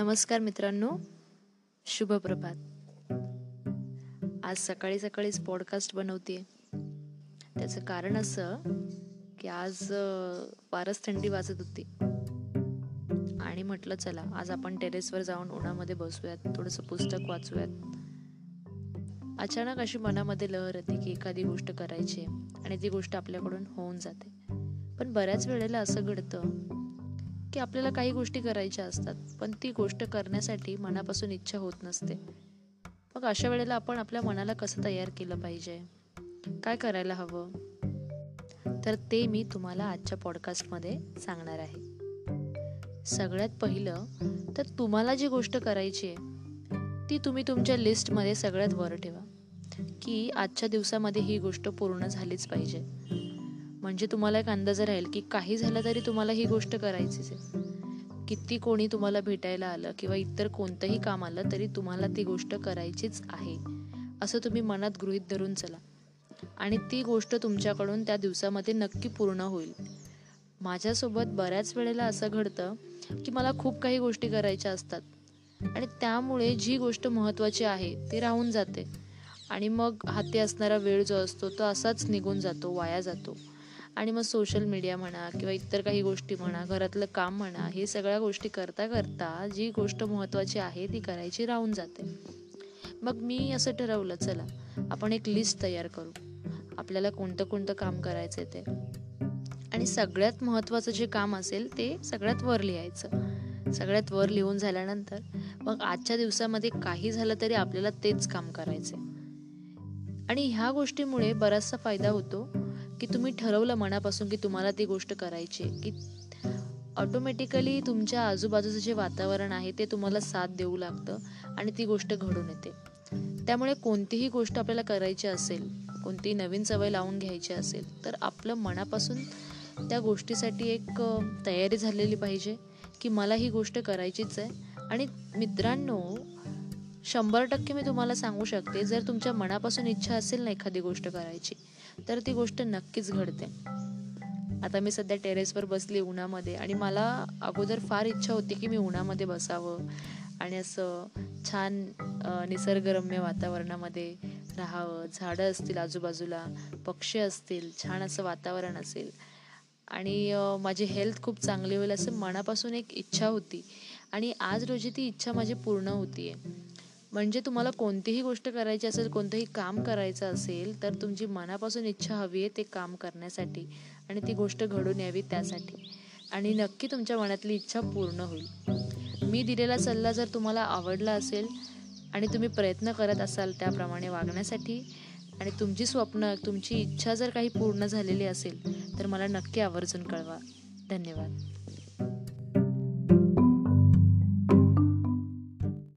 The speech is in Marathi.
नमस्कार मित्रांनो. शुभ प्रभात आज सकाळी सकाळीच पॉडकास्ट बनवते त्याचं कारण असं की आज फारच थंडी वाजत होती. आणि म्हटलं चला आज आपण टेरेसवर जाऊन उन्हामध्ये बसूयात थोडंसं पुस्तक वाचूयात. अचानक अशी मनामध्ये लहर येते की एखादी गोष्ट करायची आणि ती गोष्ट आपल्याकडून होऊन जाते. पण बऱ्याच वेळेला असं घडतं की आपल्याला काही गोष्टी करायच्या असतात पण ती गोष्ट करण्यासाठी मनापासून इच्छा होत नसते. मग अशा वेळेला आपण आपल्या मनाला कसं तयार केलं पाहिजे? काय करायला हवं? तर ते मी तुम्हाला आजच्या पॉडकास्टमध्ये सांगणार आहे. सगळ्यात पहिलं तर तुम्हाला जी गोष्ट करायची आहे ती तुम्ही तुमच्या लिस्टमध्ये सगळ्यात वर ठेवा की आजच्या दिवसामध्ये ही गोष्ट पूर्ण झालीच पाहिजे. म्हणजे तुम्हाला एक अंदाज राहील की काही झालं तरी तुम्हाला ही गोष्ट करायचीच आहे. किती कोणी तुम्हाला भेटायला आलं किंवा इतर कोणतंही काम आलं तरी तुम्हाला ती गोष्ट करायचीच आहे. असं तुम्ही मनात गृहित धरून चला. आणि ती गोष्ट तुमच्याकडून त्या दिवसामध्ये नक्की पूर्ण होईल. माझ्यासोबत बऱ्याच वेळेला असं घडतं की मला खूप काही गोष्टी करायच्या असतात. आणि त्यामुळे जी गोष्ट महत्त्वाची आहे ती राहून जाते. आणि मग हाती असणारा वेळ जो असतो तो असाच निघून जातो वाया जातो. आणि मग सोशल मीडिया म्हणा किंवा इतर काही गोष्टी म्हणा घरातलं काम म्हणा हे सगळ्या गोष्टी करता करता जी गोष्ट महत्त्वाची आहे ती करायची राहून जाते. मग मी असं ठरवलं चला आपण एक लिस्ट तयार करू. आपल्याला कोणतं कोणतं काम करायचं ते. आणि सगळ्यात महत्त्वाचं जे काम असेल ते सगळ्यात वर लिहायचं. सगळ्यात वर लिहून झाल्यानंतर मग आजच्या दिवसामध्ये काही झालं तरी आपल्याला तेच काम करायचे आणि ह्या गोष्टीमुळे बराचसा फायदा होतो. की तुम्ही ठरवलं मनापासून की तुम्हाला ती गोष्ट करायची आहे की ऑटोमॅटिकली तुमच्या आजूबाजूचं जे वातावरण आहे ते तुम्हाला साथ देऊ लागतं आणि ती गोष्ट घडून येते. त्यामुळे कोणतीही गोष्ट आपल्याला करायची असेल कोणतीही नवीन सवय लावून घ्यायची असेल तर आपलं मनापासून त्या गोष्टीसाठी एक तयारी झालेली पाहिजे की मला ही गोष्ट करायचीच आहे. आणि मित्रांनो शंभर टक्के मी तुम्हाला सांगू शकते जर तुमच्या मनापासून इच्छा असेल ना एखादी गोष्ट करायची तर ती गोष्ट नक्कीच घडते. आता मी सध्या टेरेसवर बसली उन्हामध्ये आणि मला अगोदर फार इच्छा होती की मी उन्हामध्ये बसावं आणि असं छान निसर्गरम्य वातावरणामध्ये राहावं. झाडं असतील आजूबाजूला पक्षी असतील छान असं वातावरण असेल. आणि माझी हेल्थ खूप चांगली होईल असं मनापासून एक इच्छा होती. आणि आज रोजी ती इच्छा माझी पूर्ण होती आहे म्हणजे तुम्हाला कोणतीही गोष्ट करायची असेल कोणतंही काम करायचं असेल तर तुमची मनापासून इच्छा हवी आहे ते काम करण्यासाठी आणि ती गोष्ट घडून यावी त्यासाठी. आणि नक्की तुमच्या मनातली इच्छा पूर्ण होईल. मी दिलेला सल्ला जर तुम्हाला आवडला असेल आणि तुम्ही प्रयत्न करत असाल त्याप्रमाणे वागण्यासाठी आणि तुमची स्वप्न तुमची इच्छा जर काही पूर्ण झालेली असेल तर मला नक्की आवर्जून कळवा. धन्यवाद.